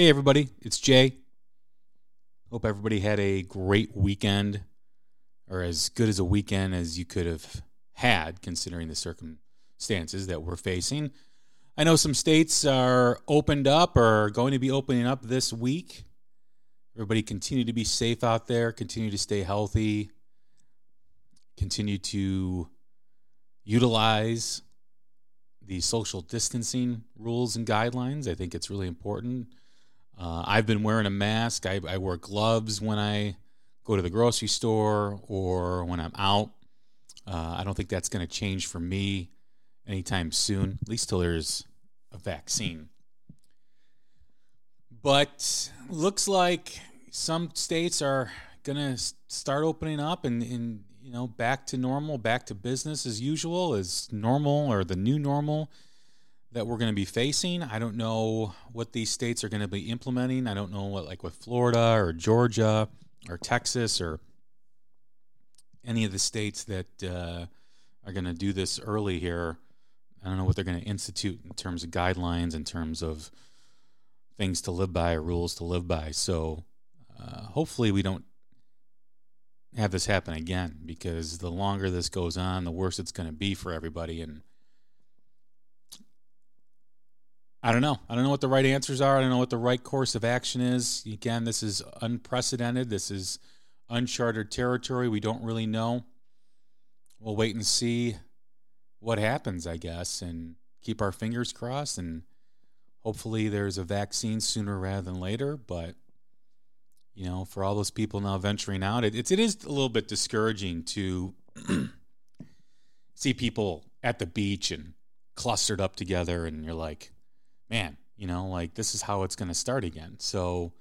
Hey, everybody, it's Jay. Hope everybody had a great weekend, or as good as a weekend as you could have had, considering the circumstances that we're facing. I know some states are opened up or are going to be opening up this week. Everybody continue to be safe out there, continue to stay healthy, continue to utilize the social distancing rules and guidelines. I think it's really important. Uh, I've been wearing a mask. I, I, wear gloves when I go to the grocery store or when I'm out. Uh, I don't think that's going to change for me anytime soon, at least till there's a vaccine. But looks like some states are going to start opening up and, and, you know, back to normal, back to business as usual, as normal or the new normal that we're going to be facing. I don't know what these states are going to be implementing. I don't know what, like with Florida or Georgia or Texas or any of the states that uh, are going to do this early here. I don't know what they're going to institute in terms of guidelines, in terms of things to live by or rules to live by. So uh, hopefully we don't have this happen again because the longer this goes on, the worse it's going to be for everybody. And I don't know. I don't know what the right answers are. I don't know what the right course of action is. Again, this is unprecedented. This is uncharted territory. We don't really know. We'll wait and see what happens, I guess, and keep our fingers crossed. And hopefully, there's a vaccine sooner rather than later. But you know, for all those people now venturing out, it, it's it is a little bit discouraging to see people at the beach and clustered up together, and you're like man, you know, like this is how it's going to start again. So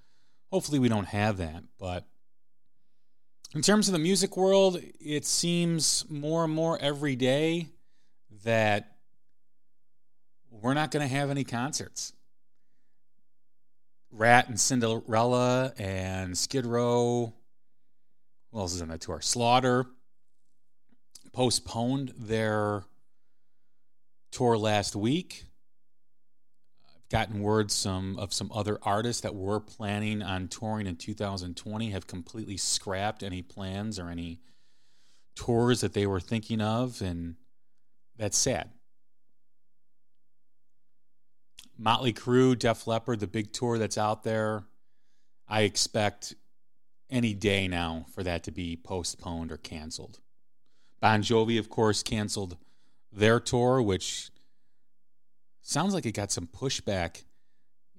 hopefully we don't have that. But in terms of the music world, it seems more and more every day that we're not going to have any concerts. Ratt and Cinderella and Skid Row, who else is on that tour? Slaughter postponed their tour last week gotten word some of some other artists that were planning on touring in 2020 have completely scrapped any plans or any tours that they were thinking of and that's sad. Motley crue def leppard the big tour that's out there i expect any day now for that to be postponed or canceled. Bon jovi of course canceled their tour which sounds like it got some pushback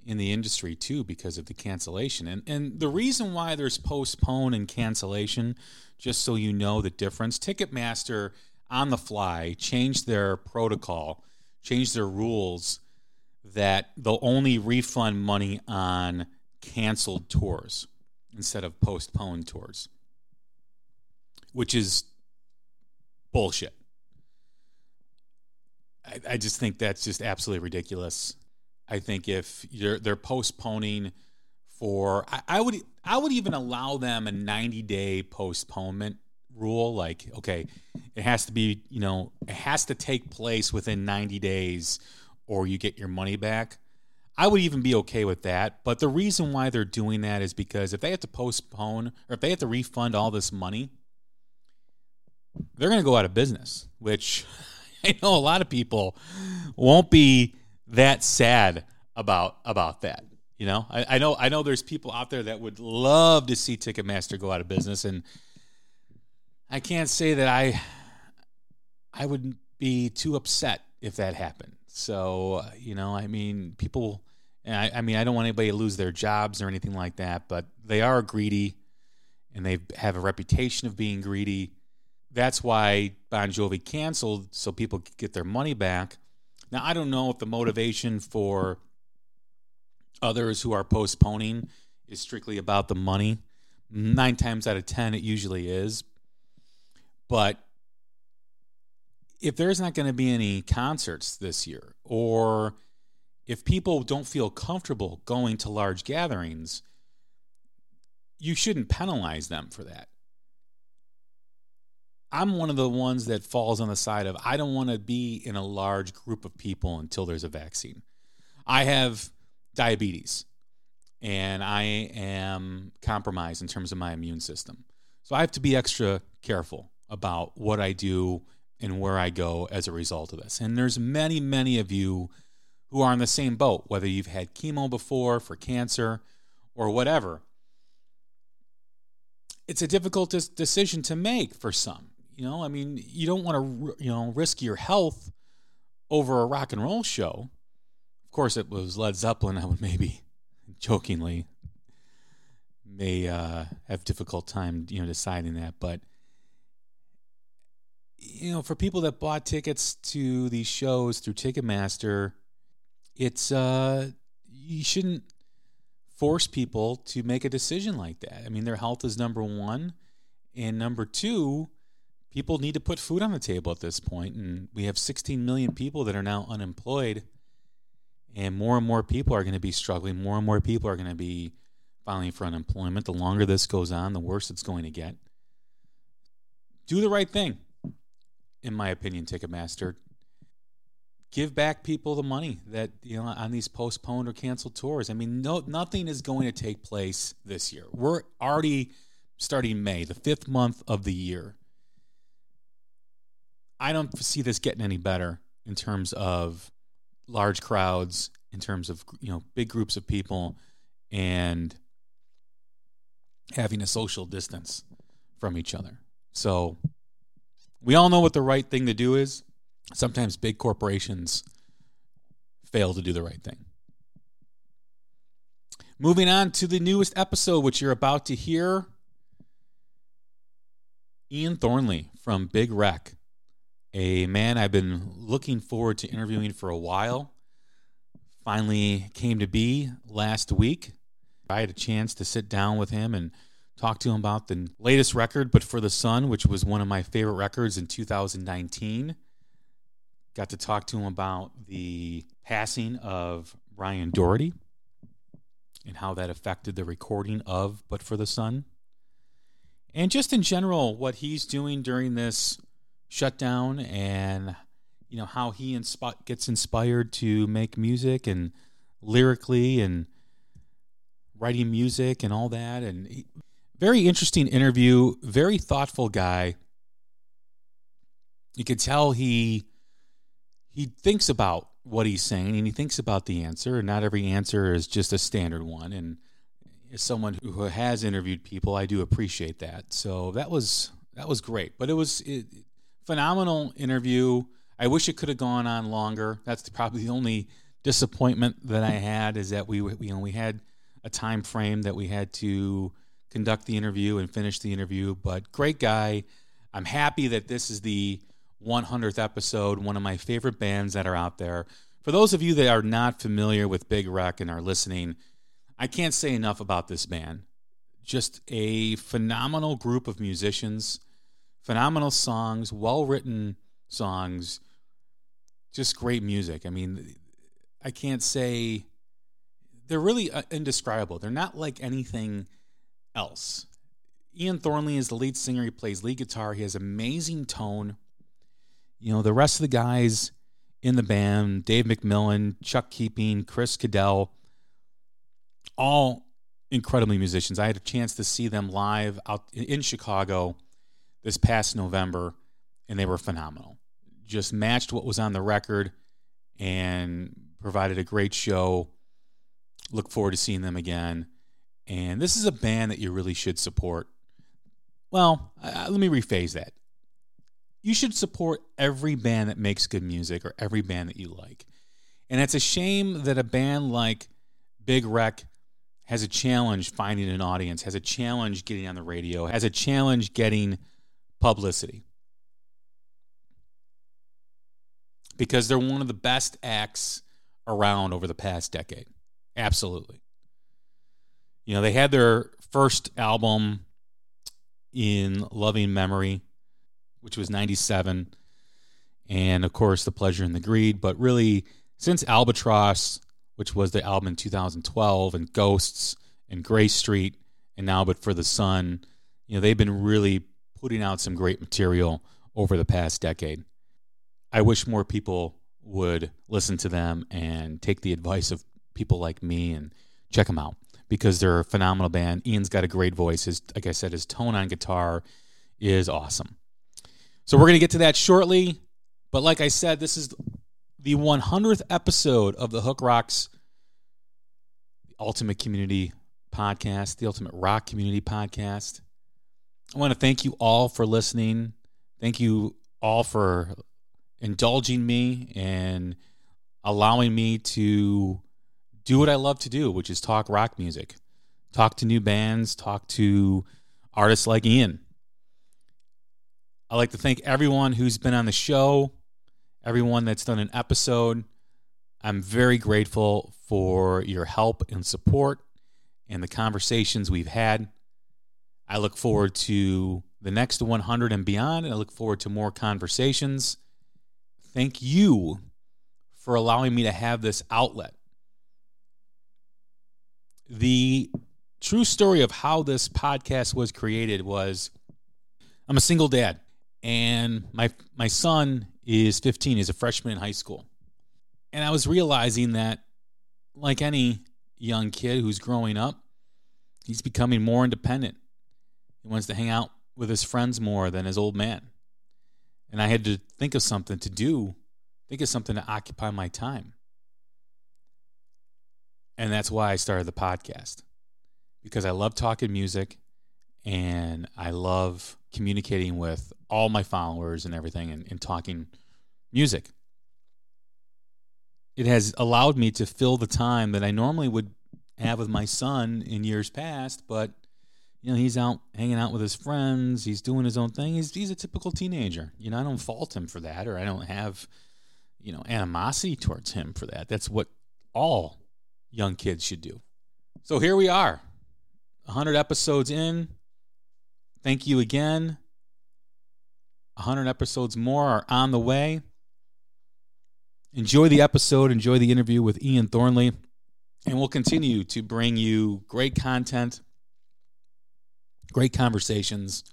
in the industry too because of the cancellation. And and the reason why there's postpone and cancellation, just so you know the difference, Ticketmaster on the fly changed their protocol, changed their rules that they'll only refund money on canceled tours instead of postponed tours. Which is bullshit. I, I just think that's just absolutely ridiculous. I think if you're they're postponing for I, I, would I would even allow them a 90 day postponement rule like okay it has to be you know it has to take place within 90 days or you get your money back I would even be okay with that but the reason why they're doing that is because if they have to postpone or if they have to refund all this money they're going to go out of business which I know a lot of people won't be that sad about about that. You know, I, I know I know there's people out there that would love to see Ticketmaster go out of business, and I can't say that I I would be too upset if that happened. So uh, you know, I mean, people. I, I mean, I don't want anybody to lose their jobs or anything like that, but they are greedy, and they have a reputation of being greedy. That's why Bon Jovi canceled, so people could get their money back. Now, I don't know if the motivation for others who are postponing is strictly about the money. Nine times out of 10, it usually is. But if there's not going to be any concerts this year, or if people don't feel comfortable going to large gatherings, you shouldn't penalize them for that. I'm one of the ones that falls on the side of I don't want to be in a large group of people until there's a vaccine. I have diabetes and I am compromised in terms of my immune system. So I have to be extra careful about what I do and where I go as a result of this. And there's many, many of you who are in the same boat, whether you've had chemo before for cancer or whatever. It's a difficult decision to make for some. You know, I mean, you don't want to, you know, risk your health over a rock and roll show. Of course, it was Led Zeppelin. I would maybe jokingly may uh, have difficult time, you know, deciding that. But you know, for people that bought tickets to these shows through Ticketmaster, it's uh, you shouldn't force people to make a decision like that. I mean, their health is number one, and number two, people need to put food on the table at this point, and we have 16 million people that are now unemployed and more and more people are going to be struggling. More and more people are going to be filing for unemployment. The longer this goes on, the worse it's going to get. Do the right thing, in my opinion, Ticketmaster. Give back people the money that you know on these postponed or canceled tours. I mean, no, nothing is going to take place this year. We're already starting May, the fifth month of the year. I don't see this getting any better in terms of large crowds, in terms of you know big groups of people, and having a social distance from each other. So we all know what the right thing to do is. Sometimes big corporations fail to do the right thing. Moving on to the newest episode, which you're about to hear. Ian Thornley from Big Wreck a man I've been looking forward to interviewing for a while. Finally came to be last week. I had a chance to sit down with him and talk to him about the latest record, But for the Sun, which was one of my favorite records in 2019. Got to talk to him about the passing of Brian Doherty and how that affected the recording of But for the Sun. And just in general, what he's doing during this shutdown and you know how he insp- gets inspired to make music and lyrically and writing music and all that. And he, very interesting interview very thoughtful guy. You could tell he he thinks about what he's saying and he thinks about the answer. And not every answer is just a standard one. And as someone who has interviewed people i do appreciate that. So that was that was great. But it was it, phenomenal interview. I wish it could have gone on longer. That's probably the only disappointment that I had is that we you know we had a time frame that we had to conduct the interview and finish the interview. But great guy. I'm happy that this is the 100th episode. One of my favorite bands that are out there. For those of you that are not familiar with Big Wreck and are listening, I can't say enough about this band. Just a phenomenal group of musicians phenomenal songs, well written songs, just great music. I mean, I can't say they're really uh, indescribable. They're not like anything else. Ian Thornley is the lead singer. He plays lead guitar. He has amazing tone. You know, the rest of the guys in the band, Dave McMillan, Chuck Keeping, Chris Caddell, all incredibly musicians. I had a chance to see them live out in Chicago this past November, and they were phenomenal. Just matched what was on the record and provided a great show. Look forward to seeing them again. And this is a band that you really should support. Well, uh, let me rephrase that. You should support every band that makes good music or every band that you like. And it's a shame that a band like Big Wreck has a challenge finding an audience, has a challenge getting on the radio, has a challenge getting publicity. Because they're one of the best acts around over the past decade. Absolutely. You know, they had their first album in Loving Memory, which was 97. And of course, The Pleasure and the Greed. But really, since Albatross, which was the album in 2012, and Ghosts and Grace Street, and now But for the Sun, you know, they've been really putting out some great material over the past decade. I wish more people would listen to them and take the advice of people like me and check them out because they're a phenomenal band. Ian's got a great voice. His, like I said, his tone on guitar is awesome. So we're going to get to that shortly. But like I said, this is the 100th episode of the Hook Rocks, Ultimate Community Podcast, the Ultimate Rock Community Podcast. I want to thank you all for listening. Thank you all for indulging me and allowing me to do what I love to do, which is talk rock music, talk to new bands, talk to artists like Ian. I'd like to thank everyone who's been on the show, everyone that's done an episode. I'm very grateful for your help and support and the conversations we've had. I look forward to the next 100 and beyond, and I look forward to more conversations. Thank you for allowing me to have this outlet. The true story of how this podcast was created was I'm a single dad and my my son is 15 he's a freshman in high school. And I was realizing that like any young kid who's growing up he's becoming more independent he wants to hang out with his friends more than his old man and I had to think of something to do think of something to occupy my time and that's why I started the podcast because I love talking music and I love communicating with all my followers and everything and, and talking music. It has allowed me to fill the time that I normally would have with my son in years past, but you know, he's out hanging out with his friends, he's doing his own thing. He's he's a typical teenager. You know, I don't fault him for that or I don't have, you know, animosity towards him for that. That's what all young kids should do. So here we are, 100 episodes in. Thank you again. 100 episodes more are on the way. Enjoy the episode, enjoy the interview with Ian Thornley, and we'll continue to bring you great content, great conversations,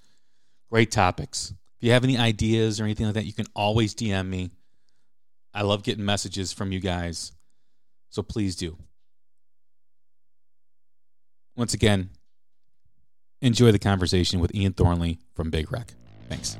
great topics. If you have any ideas or anything like that, you can always DM me. I love getting messages from you guys, so please do once again, enjoy the conversation with Ian Thornley from Big Wreck. Thanks.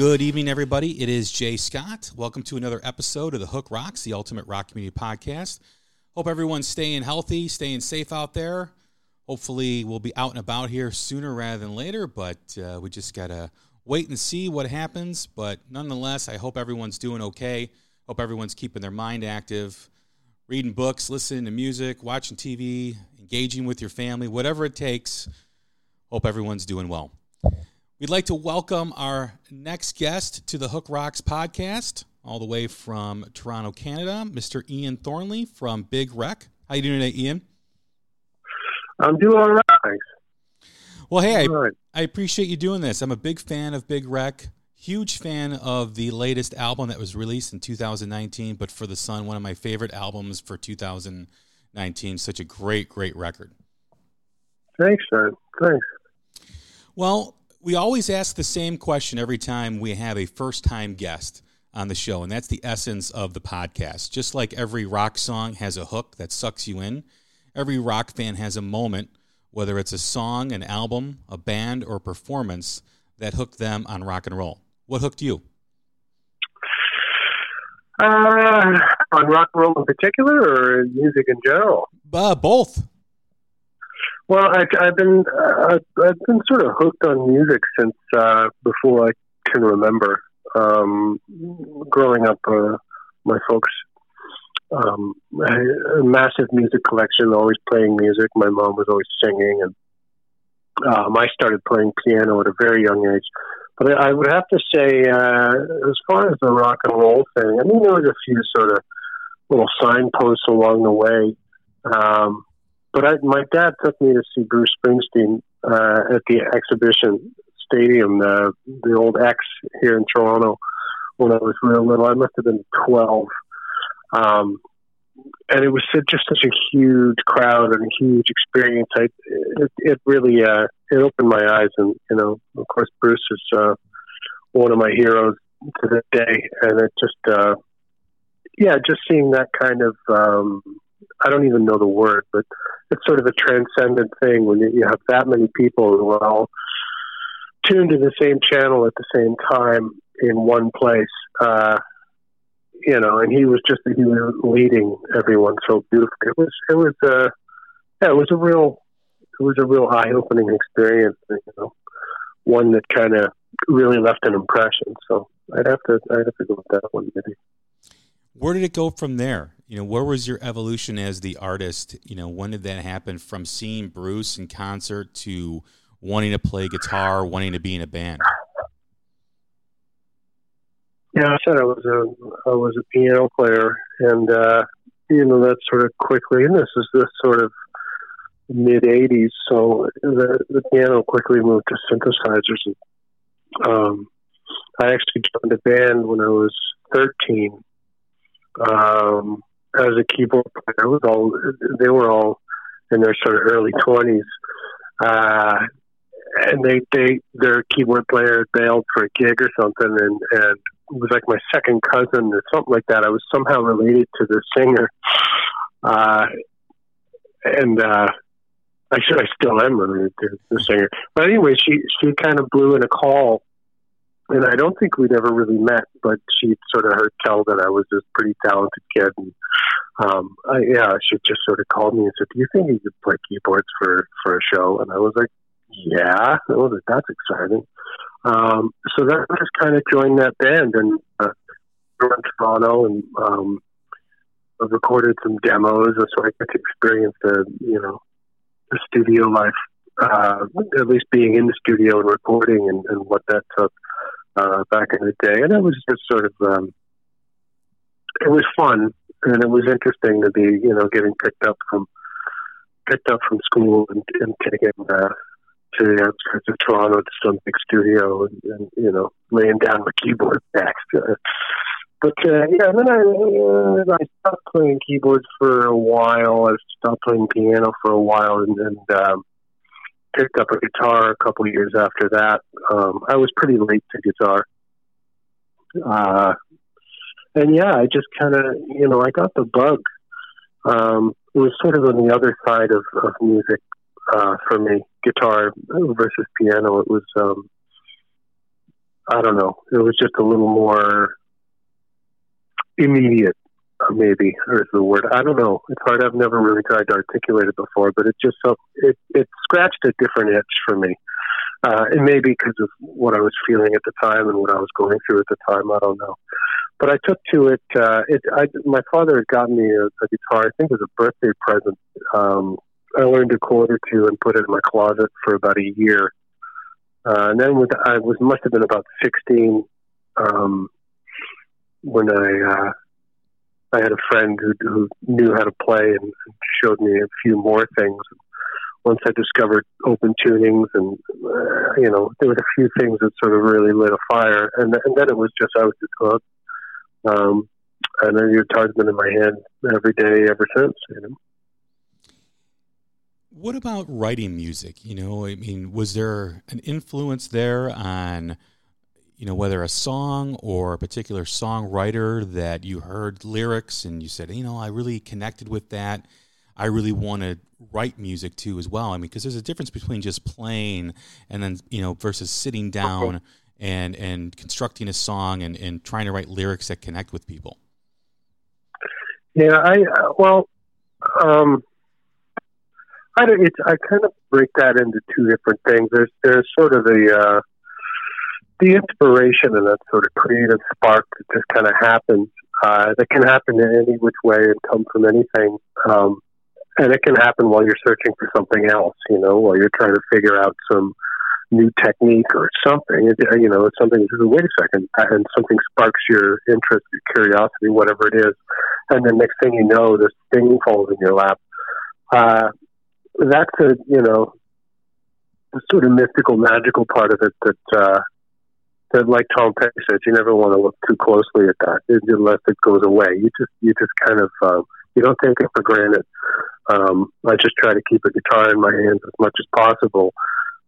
Good evening, everybody. It is Jay Scott. Welcome to another episode of the Hook Rocks, the Ultimate Rock Community Podcast. Hope everyone's staying healthy, staying safe out there. Hopefully, we'll be out and about here sooner rather than later, but uh, we just got to wait and see what happens. But nonetheless, I hope everyone's doing okay. Hope everyone's keeping their mind active, reading books, listening to music, watching TV, engaging with your family, whatever it takes. Hope everyone's doing well. We'd like to welcome our next guest to the Hook Rocks podcast, all the way from Toronto, Canada, Mr. Ian Thornley from Big Wreck. How you doing today, Ian? I'm doing all right. Well, hey, I, I, appreciate you doing this. I'm a big fan of Big Wreck, Huge fan of the latest album that was released in 2019, but for the Sun, one of my favorite albums for 2019. Such a great, great record. Thanks, man. Thanks. Well, we always ask the same question every time we have a first time guest on the show, and that's the essence of the podcast. Just like every rock song has a hook that sucks you in, every rock fan has a moment, whether it's a song, an album, a band, or a performance that hooked them on rock and roll. What hooked you? Uh, on rock and roll in particular, or music in general? Uh, both. Well, I, I've been uh, I've been sort of hooked on music since uh, before I can remember. Um, growing up, uh, my folks um, a massive music collection, always playing music. My mom was always singing, and um, I started playing piano at a very young age. But I would have to say, uh, as far as the rock and roll thing, I mean, there was a few sort of little signposts along the way. Um, but I, my dad took me to see Bruce Springsteen uh, at the exhibition stadium, uh, the old Ex here in Toronto, when I was real little. I must have been 12. Um, and it was just such a huge crowd and a huge experience. I, it, it really uh, it opened my eyes, and you know, of course, Bruce is uh, one of my heroes to this day, and it just uh, yeah, just seeing that kind of um, I don't even know the word, but it's sort of a transcendent thing when you have that many people who are all tuned to the same channel at the same time in one place. Uh, you know, and he was just he was leading everyone so beautifully. It was it was uh yeah, it was a real it was a real eye opening experience, you know. One that kind of really left an impression. So I'd have to I'd have to go with that one maybe. Where did it go from there? You know, where was your evolution as the artist? You know, when did that happen from seeing Bruce in concert to wanting to play guitar, wanting to be in a band? Yeah, I said I was a I was a piano player, and uh, you know that sort of quickly. And this is the sort of mid '80s, so the the piano quickly moved to synthesizers. And, um, I actually joined a band when I was 13 um, as a keyboard player. Was all they were all in their sort of early 20s. Uh, and they they their keyboard player bailed for a gig or something and and it was like my second cousin or something like that. I was somehow related to the singer, uh, and uh, I should I still am related to the singer. But anyway, she she kind of blew in a call, and I don't think we'd ever really met, but she'd sort of heard tell that I was this pretty talented kid, and um, I, yeah, she just sort of called me and said, "Do you think you could play keyboards for for a show?" And I was like, "Yeah, oh, that's exciting." Um, so that I just kind of joined that band and uh, went to Toronto and um, I've recorded some demos, so I get to experience the you know the studio life, uh, at least being in the studio and recording and, and what that took uh, back in the day. And it was just sort of um, it was fun and it was interesting to be you know getting picked up from picked up from school and, and taken uh, to the outskirts of Toronto to some big studio and, and you know laying down the keyboard next. But uh, yeah, then I uh, I stopped playing keyboards for a while. I stopped playing piano for a while, and, and um, picked up a guitar a couple years after that. Um, I was pretty late to guitar, uh, and yeah, I just kind of you know I got the bug. Um, it was sort of on the other side of, of music uh, for me, guitar versus piano. It was, um, I don't know, it was just a little more immediate, maybe, or is the word. I don't know. It's hard. I've never really tried to articulate it before, but it just felt, it, it scratched a different itch for me. Uh, it may be because of what I was feeling at the time and what I was going through at the time. I don't know. But I took to it. Uh, it I, my father had gotten me a, a guitar. I think it was a birthday present um, I learned a chord or two and put it in my closet for about a year. Uh, and then with, I was must have been about sixteen um, when I uh, I had a friend who, who knew how to play and showed me a few more things. once I discovered open tunings, and uh, you know, there was a few things that sort of really lit a fire, and and then it was just out to club. Um, and the guitar's been in my hand every day ever since. You know. What about writing music? You know, I mean, was there an influence there on, you know, whether a song or a particular songwriter that you heard lyrics and you said, you know, I really connected with that. I really want to write music too as well. I mean, because there's a difference between just playing and then you know versus sitting down and and constructing a song and and trying to write lyrics that connect with people. Yeah, I uh, well, um, I don't, it's I kind of break that into two different things. There's there's sort of the uh, the inspiration and that sort of creative spark that just kind of happens. Uh, that can happen in any which way and come from anything. Um, and it can happen while you're searching for something else, you know, while you're trying to figure out some new technique or something. It, you know, it's something. Wait a second, and something sparks your interest, your curiosity, whatever it is, and then next thing you know, this thing falls in your lap. Uh, that's a you know, the sort of mystical, magical part of it that. Uh, that, like Tom Petty said, you never want to look too closely at that unless it goes away. You just, you just kind of, uh, you don't take it for granted. Um, I just try to keep a guitar in my hands as much as possible.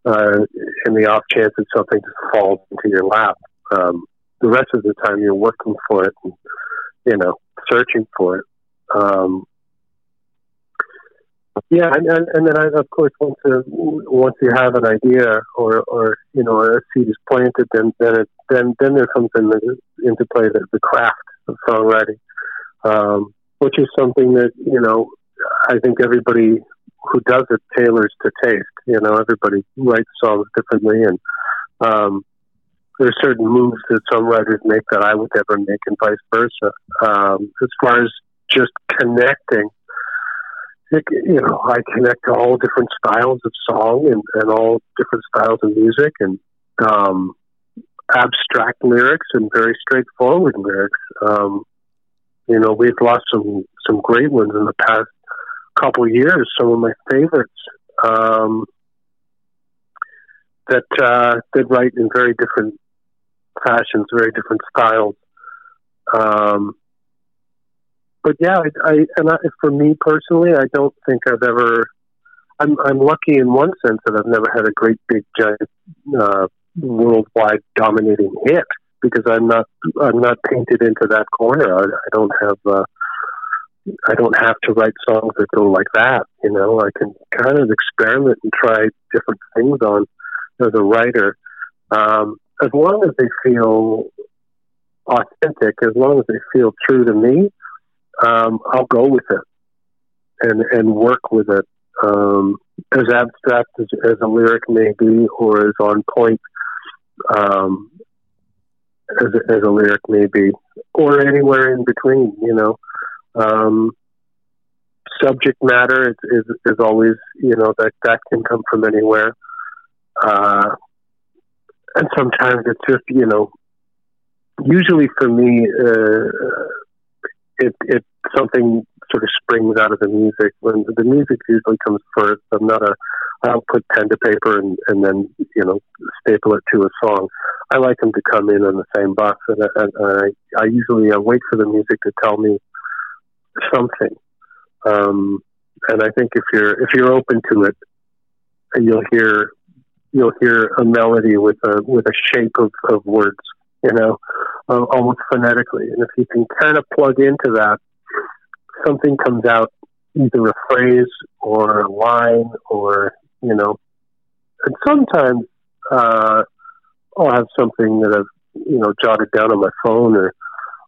Uh, in the off chance that something just falls into your lap, um, the rest of the time you're working for it, and, you know, searching for it. Um, yeah, and, and, and then I, of course, once uh, once you have an idea or, or you know a seed is planted, then then it, then then there comes in the, into play the, the craft of songwriting, um, which is something that you know I think everybody who does it tailors to taste. You know, everybody writes songs differently, and um, there's certain moves that some writers make that I would never make, and vice versa. Um, as far as just connecting, you know, I connect to all different styles of song and, and all different styles of music, and um, abstract lyrics and very straightforward lyrics. Um, you know, we've lost some some great ones in the past couple years, some of my favorites um, that uh, that write in very different fashions, very different styles. Um, but yeah, I, I and I, for me personally, I don't think I've ever. I'm I'm lucky in one sense that I've never had a great big giant uh, worldwide dominating hit because I'm not I'm not painted into that corner. I, I don't have. Uh, I don't have to write songs that go like that. You know, I can kind of experiment and try different things on as a writer, um, as long as they feel authentic, as long as they feel true to me. Um, I'll go with it and and work with it. Um, as abstract as, as, a lyric may be, or as on point um, as, as a lyric may be, or anywhere in between. You know. Um, subject matter is, is, is always, you know, that, that can come from anywhere. Uh, and sometimes it's just, you know, usually for me, uh, it, it something sort of springs out of the music. When the music usually comes first, I'm not a, I'll put pen to paper and, and then, you know, staple it to a song. I like them to come in on the same bus. And, and I, I usually uh, wait for the music to tell me something. Um, and I think if you're if you're open to it, you'll hear you'll hear a melody with a with a shape of, of words, you know, uh, almost phonetically. And if you can kind of plug into that, something comes out, either a phrase or a line, or you know, and sometimes uh, I'll have something that I've you know jotted down on my phone or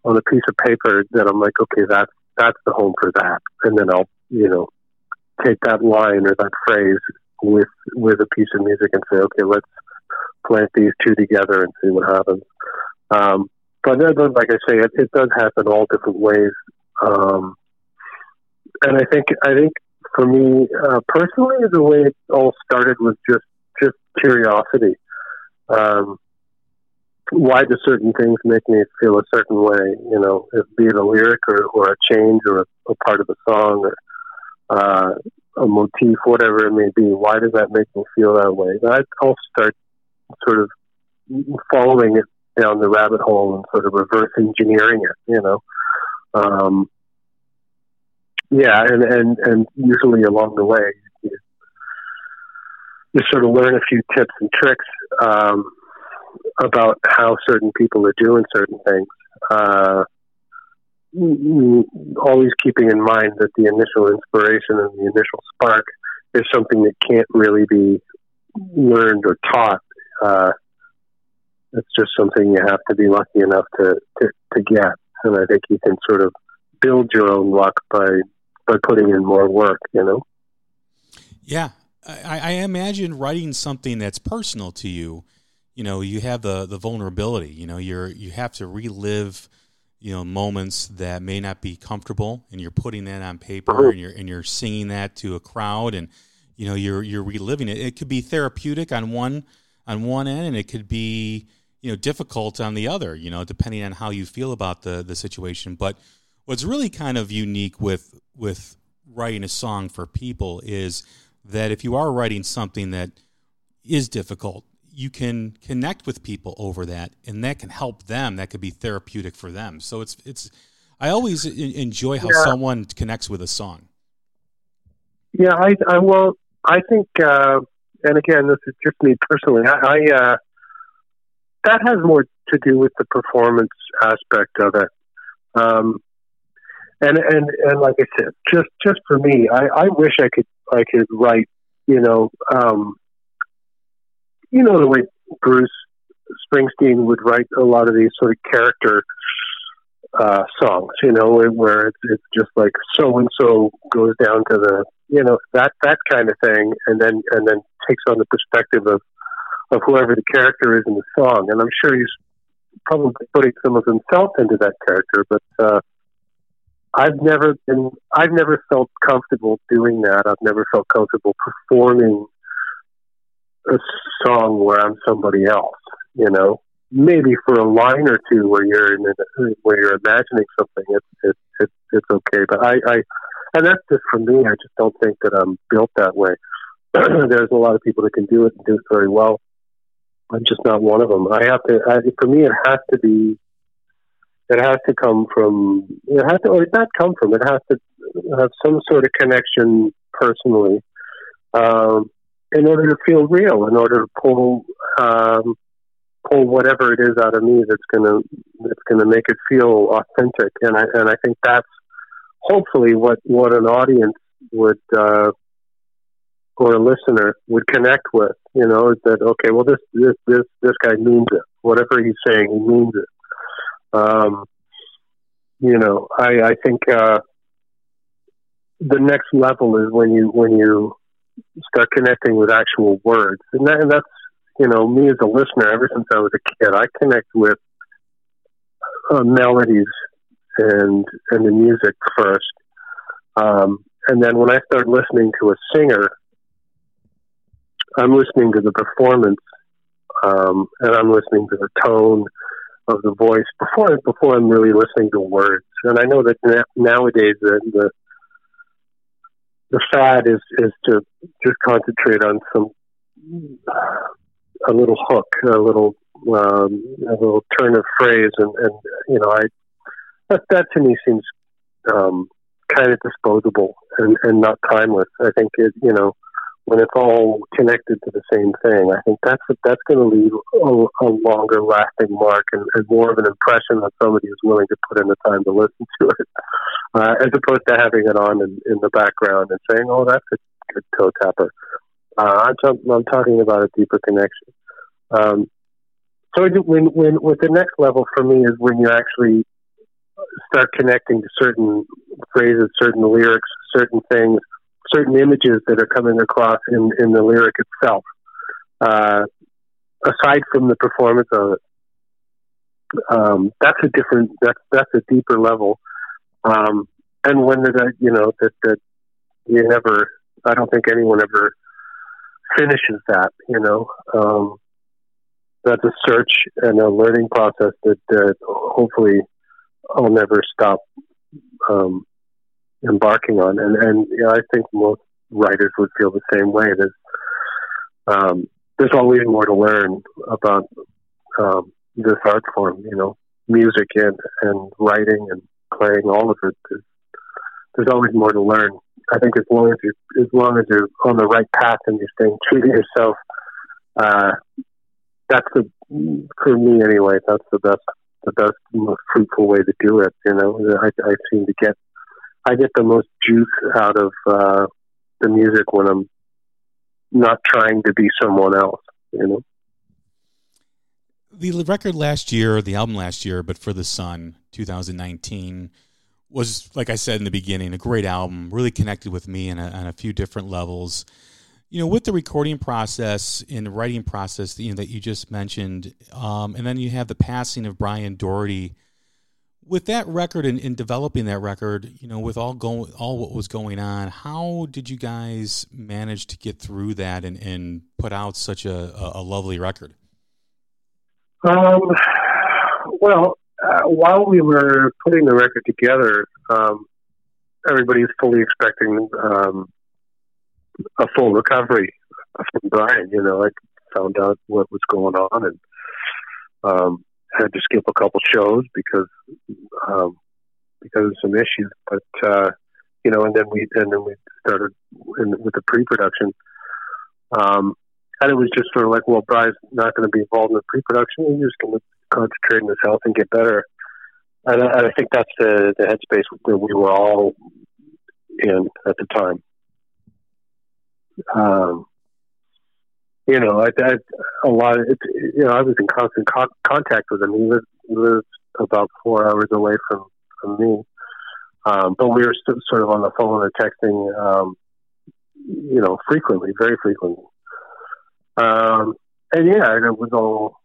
on a piece of paper that I'm like, okay, that's that's the home for that. And then I'll, you know, take that line or that phrase with with a piece of music and say, okay, let's plant these two together and see what happens. Um, but like I say, it, it does happen all different ways. Um, and I think I think for me uh, personally, the way it all started was just just curiosity. Um, why do certain things make me feel a certain way? You know, be it a lyric or, or a change or a, a part of a song or uh, a motif, whatever it may be. Why does that make me feel that way? I, I'll start sort of following it down the rabbit hole and sort of reverse engineering it. You know, um, yeah, and and and usually along the way, you, you sort of learn a few tips and tricks um, about how certain people are doing certain things. Uh, always keeping in mind that the initial inspiration and the initial spark is something that can't really be learned or taught. Uh, it's just something you have to be lucky enough to, to, to get. And I think you can sort of build your own luck by by putting in more work, you know? Yeah. I, I imagine writing something that's personal to you, you know, you have the, the vulnerability, you know, you're you have to relive you know moments that may not be comfortable and you're putting that on paper uh-huh. and you're and you're singing that to a crowd and you know you're you're reliving it it could be therapeutic on one on one end and it could be you know difficult on the other you know depending on how you feel about the the situation but what's really kind of unique with with writing a song for people is that if you are writing something that is difficult you can connect with people over that, and that can help them. That could be therapeutic for them. So it's it's. I always enjoy how yeah. someone connects with a song. Yeah, I, I well, I think, uh, and again, this is just me personally. I, I uh, that has more to do with the performance aspect of it. Um, and and and like I said, just just for me, I, I wish I could I could write, you know, um, you know the way Bruce Springsteen would write a lot of these sort of character uh, songs, you know, where it's, it's just like so and so goes down to the, you know, that that kind of thing, and then and then takes on the perspective of of whoever the character is in the song, and I'm sure he's probably putting some of himself into that character, but uh, I've never been, I've never felt comfortable doing that. I've never felt comfortable performing a song where I'm somebody else, you know. Maybe for a line or two where you're in where you're imagining something, it's it's it's, it's okay. But I, I and that's just for me. I just don't think that I'm built that way. There's a lot of people that can do it and do it very well. I'm just not one of them. I have to. I, for me, it has to be. It has to come from. It has to, or it not come from. It has to have some sort of connection personally. Um, in order to feel real, in order to pull um, pull whatever it is out of me that's gonna that's gonna make it feel authentic. And I and I think that's hopefully what what an audience would uh, or a listener would connect with. You know, that okay? Well, this this this this guy means it. Whatever he's saying, he means it. Um, you know, I I think uh, the next level is when you when you start connecting with actual words, and, that, and that's you know me as a listener. Ever since I was a kid, I connect with uh, melodies and and the music first, um, and then when I start listening to a singer, I'm listening to the performance, um, and I'm listening to the tone of the voice before before I'm really listening to words. And I know that na- nowadays the, the the fad is is to just concentrate on some a little hook, a little um, a little turn of phrase, and, and you know, I that, that to me seems um, kind of disposable and, and not timeless. I think it, you know, when it's all connected to the same thing, I think that's that's going to leave a, a longer lasting mark and, and more of an impression on somebody who's willing to put in the time to listen to it, uh, as opposed to having it on in, in the background and saying, "Oh, that's a good toe tapper." Uh, I'm, I'm talking about a deeper connection. Um, so when, when with the next level for me is when you actually start connecting to certain phrases, certain lyrics, certain things certain images that are coming across in, in the lyric itself, uh, aside from the performance of it. Um, that's a different, that's, that's a deeper level. Um, and when that, you know, that, that you never, I don't think anyone ever finishes that, you know, um, that's a search and a learning process that, that hopefully I'll never stop, um, embarking on. And, and you know, I think most writers would feel the same way. There's um, there's always more to learn about um, this art form. You know, music and and writing and playing, all of it. There's, there's always more to learn. I think as long as you as long as you're on the right path and you're staying true to yourself, uh, that's the for me anyway. That's the best the best most fruitful way to do it. You know, I, I seem to get I get the most juice out of uh, the music when I'm not trying to be someone else. You know. The record last year, the album last year, but for the Sun, 2019, was like I said in the beginning, a great album. Really connected with me on a, on a few different levels you know, with the recording process and the writing process, you know, that you just mentioned, um, and then you have the passing of Brian Doherty. With that record and in developing that record, you know, with all going, all what was going on, how did you guys manage to get through that and, and put out such a, a lovely record? Um, well, uh, while we were putting the record together, um, everybody's fully expecting um, a full recovery from Brian. You know, I found out what was going on and um, had to skip a couple shows because um, because of some issues. But uh, you know, and then we and then we started in, with the pre-production. Um, and it was just sort of like, well, Brian's not going to be involved in the pre-production. He's just going to concentrate on his health and get better. And I, and I think that's the, the headspace that we were all in at the time um, you know, I, I, a lot of it, you know, I was in constant co- contact with him. He he was about four hours away from, from me. Um, but we were still sort of on the phone or texting, um, you know, frequently, very frequently. Um, and yeah, it was all,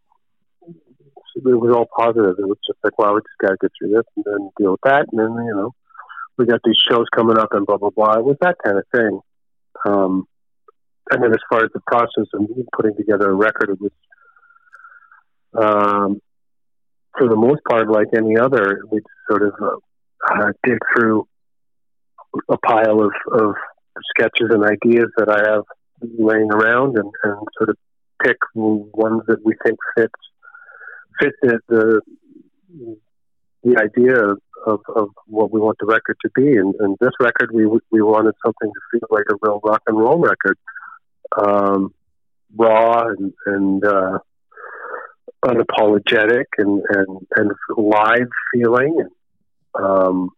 it was all positive. It was just like, well, we just got to get through this and then deal with that. And then, you know, we got these shows coming up and blah, blah, blah. It was that kind of thing. Um, and then as far as the process of putting together a record, it was, um, for the most part, like any other, we'd sort of uh, dig through a pile of, of sketches and ideas that I have laying around and, and sort of pick ones that we think fits fit the the, the idea of, of, of, what we want the record to be. And, and this record, we we wanted something to feel like a real rock and roll record um, raw and, and uh, unapologetic and, and, and live feeling, and, um,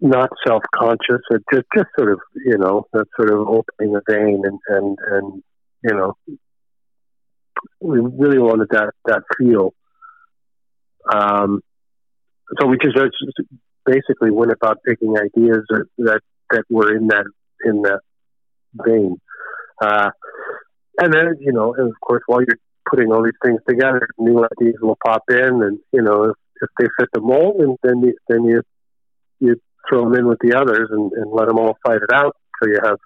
not self conscious, just just sort of you know that sort of opening a vein and and and you know we really wanted that that feel. Um, so we just basically went about picking ideas that that, that were in that in that vein. Uh, and then, you know, and of course, while you're putting all these things together, new ideas will pop in, and you know, if, if they fit the mold, and then you, then you you throw them in with the others and, and let them all fight it out so you have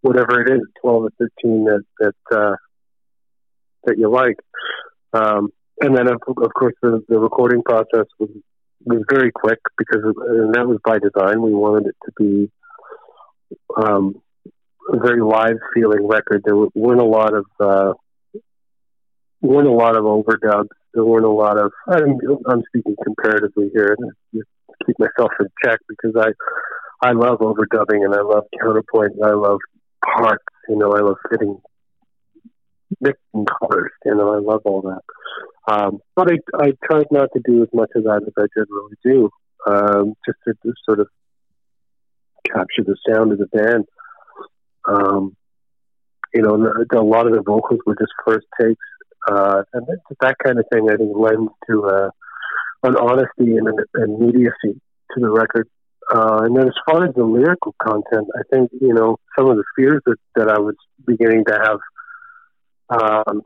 whatever it is, twelve or fifteen that that uh, that you like. Um, and then, of, of course, the, the recording process was was very quick because, and that was by design. We wanted it to be um, a very live feeling record. There weren't a lot of uh, weren't a lot of overdubs. There weren't a lot of. I'm, I'm speaking comparatively here. To keep myself in check because I I love overdubbing and I love counterpoint and I love parts. You know, I love fitting mixing colors. You know, I love all that. Um, but I I tried not to do as much of that as I generally do, um, just to, to sort of capture the sound of the band. Um, you know, a lot of the vocals were just first takes, uh, and that kind of thing I think lends to uh, an honesty and an immediacy to the record. Uh, and then as far as the lyrical content, I think you know some of the fears that, that I was beginning to have um,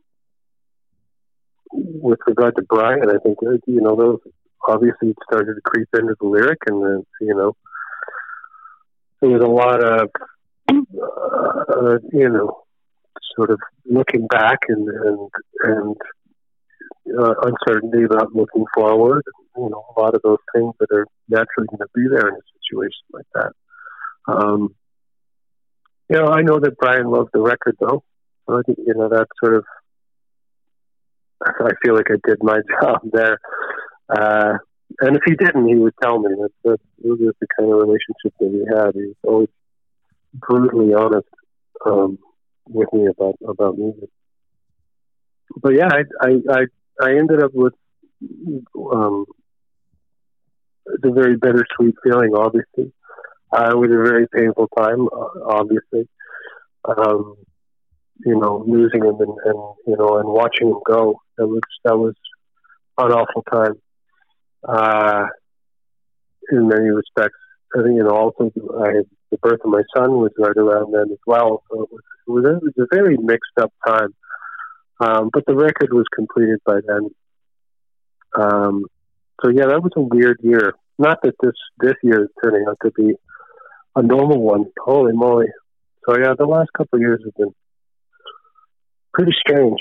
with regard to Brian. I think uh, you know those obviously started to creep into the lyric, and then you know there was a lot of uh, you know, sort of looking back and and and uh, uncertainty about looking forward. You know, a lot of those things that are naturally going to be there in a situation like that. Um, you know, I know that Brian loved the record though. So I think, you know, that sort of, I feel like I did my job there. Uh, and if he didn't, he would tell me. That's, that was the kind of relationship that we had. He was always brutally honest um, with me about about music. But yeah, I I I, I ended up with um, the very bittersweet feeling. Obviously, uh, it was a very painful time. Uh, obviously, um, you know, losing him and, and you know and watching him go. That was that was an awful time. Uh, in many respects, I think you know also I had the birth of my son was right around then as well. So it was it was a, it was a very mixed up time. Um, but the record was completed by then. Um, so yeah, that was a weird year. Not that this this year is turning out to be a normal one. Holy moly! So yeah, the last couple of years have been pretty strange.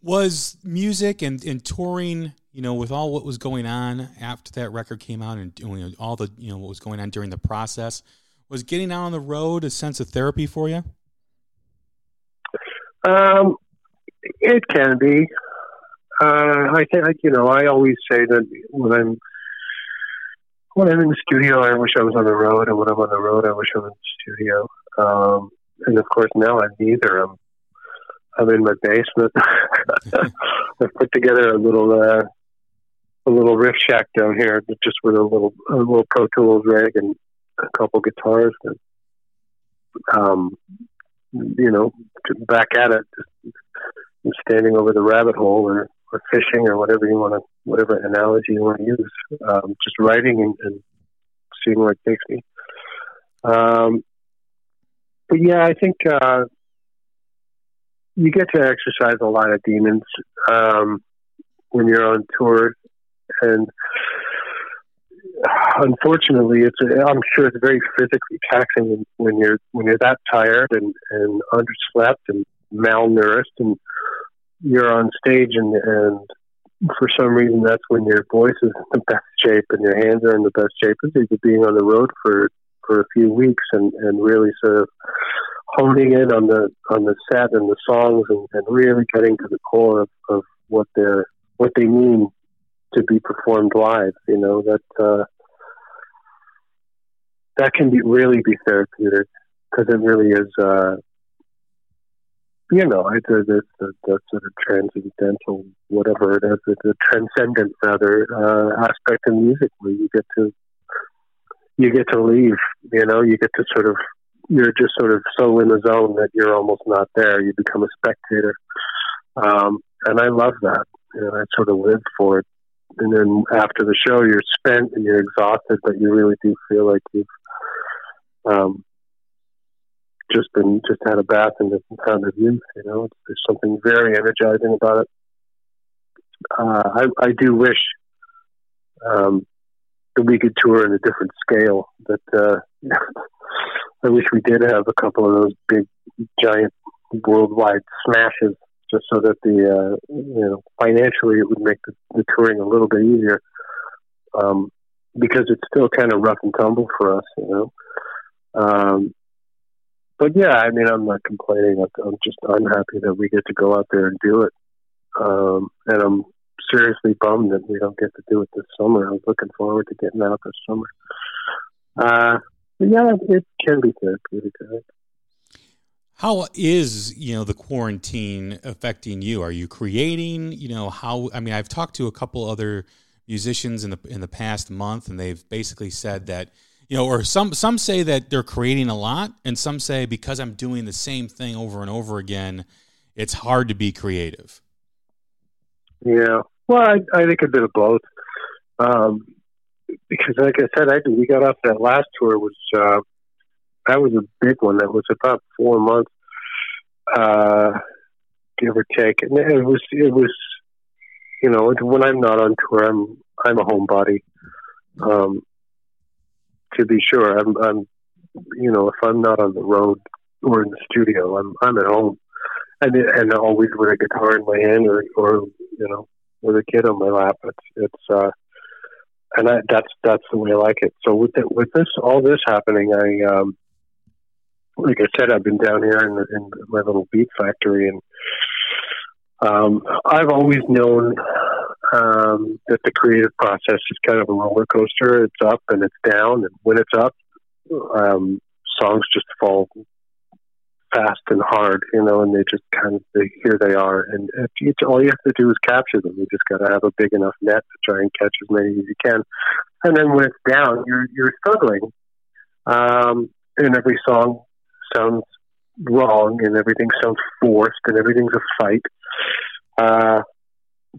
Was music and, and touring, you know, with all what was going on after that record came out, and all the you know what was going on during the process, was getting out on the road a sense of therapy for you? Um, it can be. Uh, I think you know. I always say that when I'm when I'm in the studio, I wish I was on the road, and when I'm on the road, I wish I was in the studio. Um, and of course, now I'm neither. I'm I'm in my basement. I've put together a little uh, a little riff shack down here, just with a little a little Pro Tools rig and a couple guitars. And, um, you know, back at it, just standing over the rabbit hole or, or fishing or whatever you want to, whatever analogy you want to use. Um, just writing and, and seeing where it takes me. Um, but yeah, I think uh, you get to exercise a lot of demons um, when you're on tour, and unfortunately, it's I'm sure it's very physically taxing when you're when you're that tired and and underslept and malnourished, and you're on stage and and for some reason that's when your voice is in the best shape and your hands are in the best shape is being on the road for for a few weeks and and really sort of honing in on the on the set and the songs and, and really getting to the core of, of what they're what they mean to be performed live. You know that uh, that can be really be therapeutic because it really is. Uh, you know, it's a, it's that sort of transcendental, whatever it is, a transcendent rather uh, aspect of music where you get to you get to leave. You know, you get to sort of you're just sort of so in the zone that you're almost not there. You become a spectator, um, and I love that. You know, I sort of live for it. And then after the show, you're spent and you're exhausted, but you really do feel like you've um, just been just had a bath in the fountain of youth. You know, there's something very energizing about it. Uh, I, I do wish um, that we could tour in a different scale. That uh, I wish we did have a couple of those big, giant, worldwide smashes, just so that the uh, you know financially it would make the, the touring a little bit easier. Um, because it's still kind of rough and tumble for us, you know. Um, but yeah, I mean, I'm not complaining. I'm just unhappy that we get to go out there and do it. Um, and I'm seriously bummed that we don't get to do it this summer. I was looking forward to getting out this summer. Uh, yeah, it can be therapeutic. How is you know the quarantine affecting you? Are you creating? You know how? I mean, I've talked to a couple other musicians in the in the past month, and they've basically said that you know, or some some say that they're creating a lot, and some say because I'm doing the same thing over and over again, it's hard to be creative. Yeah, well, I, I think a bit of both. Um, because like I said, I we got off that last tour was uh, that was a big one. That was about four months, uh, give or take. And it was it was you know when I'm not on tour, I'm I'm a homebody. Um, to be sure, I'm I'm you know if I'm not on the road or in the studio, I'm I'm at home, and and always with a guitar in my hand or or you know with a kid on my lap. It's it's uh, and I, that's that's the way I like it. So with the, with this all this happening, I um, like I said, I've been down here in, in my little beat factory, and um, I've always known um, that the creative process is kind of a roller coaster. It's up and it's down, and when it's up, um, songs just fall fast and hard, you know, and they just kind of they, here they are, and if you, all you have to do is capture them. You just got to have a big enough net to try and catch as many as you can, and then when it's down, you're you're struggling, um, and every song sounds wrong, and everything sounds forced, and everything's a fight. Uh,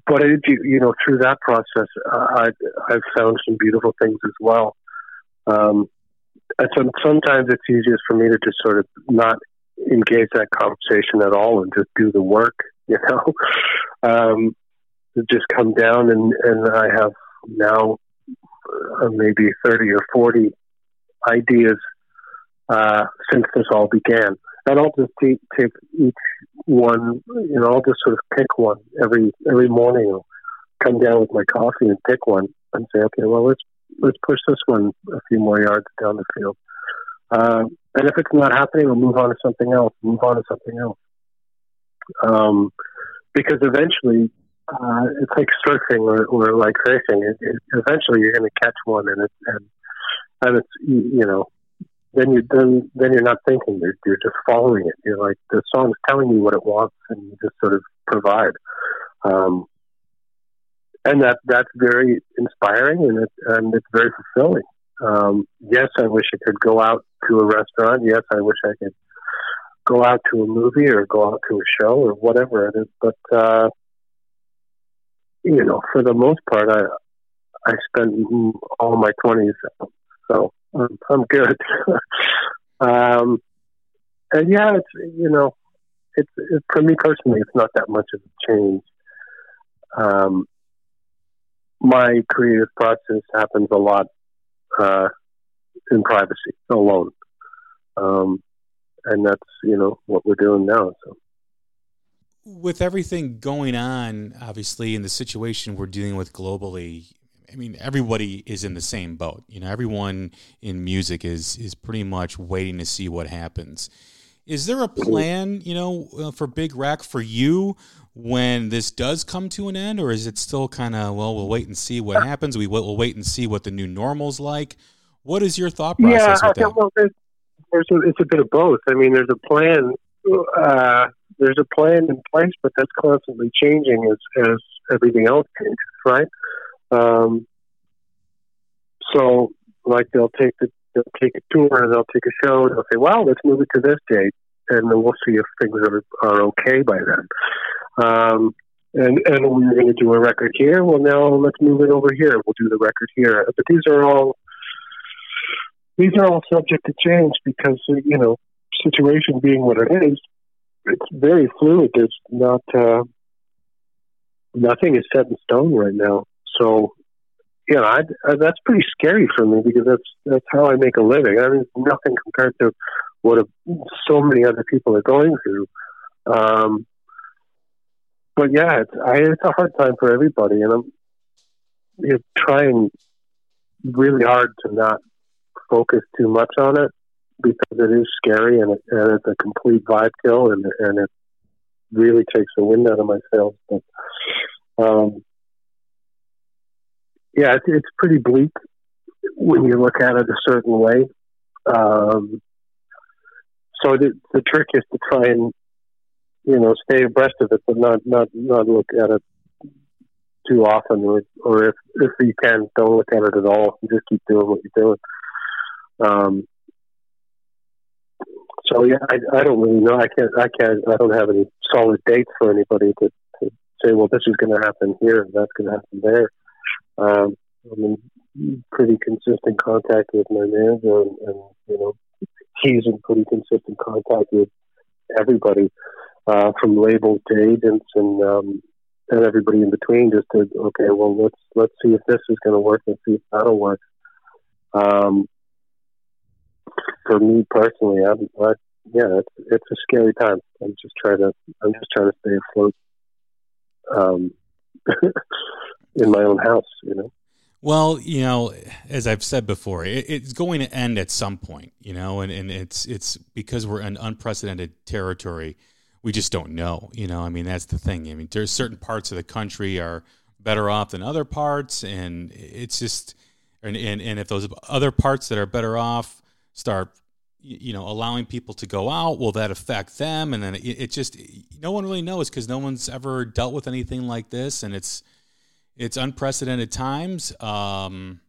but it, you know, through that process, I, I've found some beautiful things as well. Um, and so sometimes it's easiest for me to just sort of not engage that conversation at all and just do the work, you know. um, just come down and and I have now uh, maybe thirty or forty ideas uh, since this all began, and I'll just take, take each one. You know, I'll just sort of pick one every every morning. I'll come down with my coffee and pick one and say, okay, well let's let's push this one a few more yards down the field. Uh, and if it's not happening, we'll move on to something else. Move on to something else. Um, because eventually, uh, it's like surfing or, or like racing. It, it, eventually, you're going to catch one, and it, and and it's you know, then you then then you're not thinking. You're you're just following it. You're like the song's telling you what it wants, and you just sort of provide. Um, and that that's very inspiring, and it and it's very fulfilling. Um, yes, I wish I could go out to a restaurant. Yes, I wish I could go out to a movie or go out to a show or whatever it is. But uh, you know, for the most part, I I spent all my twenties, so I'm, I'm good. um, and yeah, it's you know, it's, it's for me personally, it's not that much of a change. Um, my creative process happens a lot uh, in privacy alone. Um, and that's you know what we're doing now. So, with everything going on, obviously, in the situation we're dealing with globally, I mean, everybody is in the same boat. You know, everyone in music is is pretty much waiting to see what happens. Is there a mm-hmm. plan, you know, uh, for Big Wreck for you when this does come to an end, or is it still kind of well, we'll wait and see what happens. We will we'll wait and see what the new normal's like. What is your thought process yeah, that? Well, there's, there's a, it's a bit of both. I mean, there's a plan. Uh, there's a plan in place, but that's constantly changing as as everything else changes, right? Um, so, like they'll take the they'll take a tour, and they'll take a show, they'll say, "Well, let's move it to this date," and then we'll see if things are are okay by then. Um, and and we are going to do a record here. Well, now let's move it over here. We'll do the record here. But these are all these are all subject to change because you know situation being what it is, it's very fluid. There's not uh, nothing is set in stone right now. So you know, I, I, that's pretty scary for me because that's that's how I make a living. I mean, nothing compared to what a, so many other people are going through. Um, but yeah, it's I, it's a hard time for everybody, and I'm you know, trying really hard to not focus too much on it because it is scary and, it, and it's a complete vibe kill, and and it really takes the wind out of my sails. But um, yeah, it's, it's pretty bleak when you look at it a certain way. Um, so the, the trick is to try and you know, stay abreast of it, but not not not look at it too often, or or if if you can, don't look at it at all. Just keep doing what you're doing. Um. So yeah, I, I don't really know. I can't. I can't. I don't have any solid dates for anybody to, to say. Well, this is going to happen here. That's going to happen there. Um, I'm in pretty consistent contact with my manager, and, and you know, he's in pretty consistent contact with everybody uh, from labels to agents and um, and everybody in between. Just to okay, well let's let's see if this is going to work. Let's see if that'll work. Um, for me personally, I'm, I, yeah, it's it's a scary time. I'm just trying to I'm just trying to stay afloat um, in my own house, you know. Well, you know, as I've said before, it, it's going to end at some point, you know, and, and it's it's because we're in unprecedented territory. We just don't know, you know. I mean, that's the thing. I mean, there's certain parts of the country are better off than other parts, and it's just, and and, and if those other parts that are better off start, you know, allowing people to go out, will that affect them? And then it, it just, no one really knows because no one's ever dealt with anything like this, and it's it's unprecedented times. Um,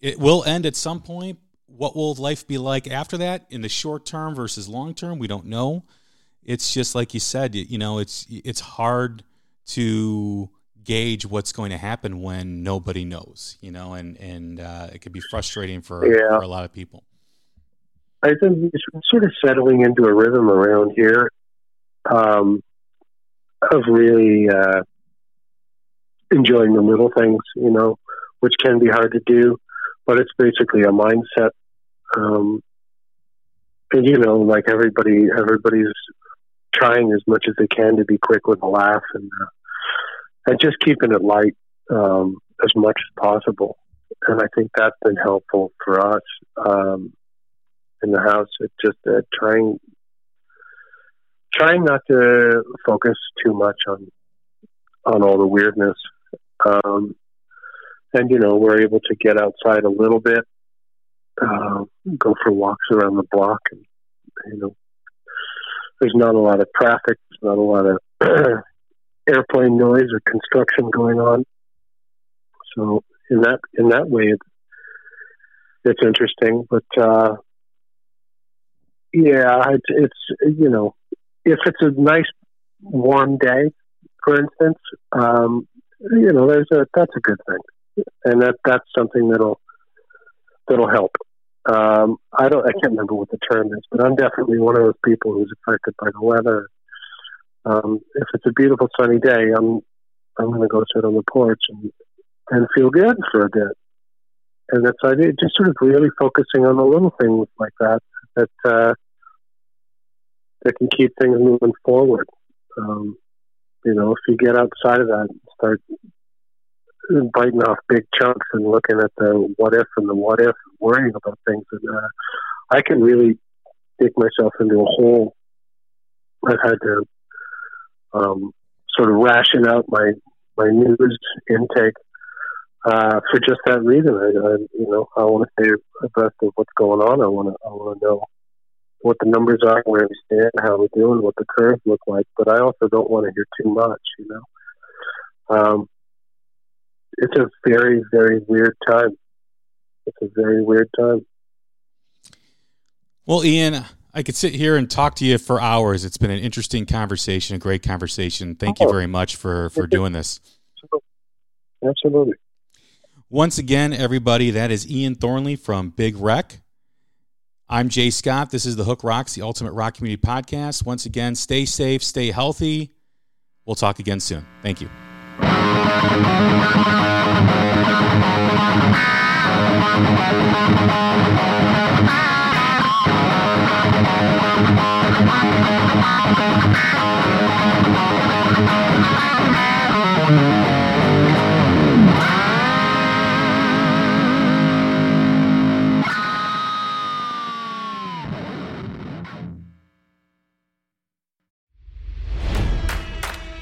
it will end at some point. What will life be like after that in the short term versus long term? We don't know. It's just like you said. You know, it's it's hard to gauge what's going to happen when nobody knows. You know, and and uh, it could be frustrating for, yeah. for a lot of people. I think it's sort of settling into a rhythm around here um, of really uh, enjoying the little things, you know, which can be hard to do, but it's basically a mindset. Um, and you know, like everybody, everybody's trying as much as they can to be quick with a laugh and uh, and just keeping it light um, as much as possible. And I think that's been helpful for us um, in the house. It's just uh, trying trying not to focus too much on on all the weirdness um, and, you know, we're able to get outside a little bit, uh, go for walks around the block. And, you know, there's not a lot of traffic, there's not a lot of airplane noise or construction going on. So in that in that way, it's, it's interesting. But uh, yeah, it's, it's you know, if it's a nice warm day, for instance, um, you know, there's a that's a good thing, and that that's something that'll that'll help. Um, I don't, I can't remember what the term is, but I'm definitely one of those people who's affected by the weather. Um, if it's a beautiful sunny day, I'm I'm going to go sit on the porch and and feel good for a bit. And that's I just sort of really focusing on the little things like that that uh, that can keep things moving forward. Um, you know, if you get outside of that and start biting off big chunks and looking at the what if and the what if, worrying about things, and uh, I can really dig myself into a hole. I've had to um, sort of ration out my my news intake uh, for just that reason. I, I you know I want to stay abreast of what's going on. I want to I want to know what the numbers are, where we stand, how we're doing, what the curves look like. But I also don't want to hear too much, you know. Um, it's a very, very weird time. It's a very weird time. Well, Ian, I could sit here and talk to you for hours. It's been an interesting conversation, a great conversation. Thank oh, you very much for for doing this. Absolutely. Once again, everybody, that is Ian Thornley from Big Wreck. I'm Jay Scott. This is the Hook Rocks, the Ultimate Rock Community Podcast. Once again, stay safe, stay healthy. We'll talk again soon. Thank you.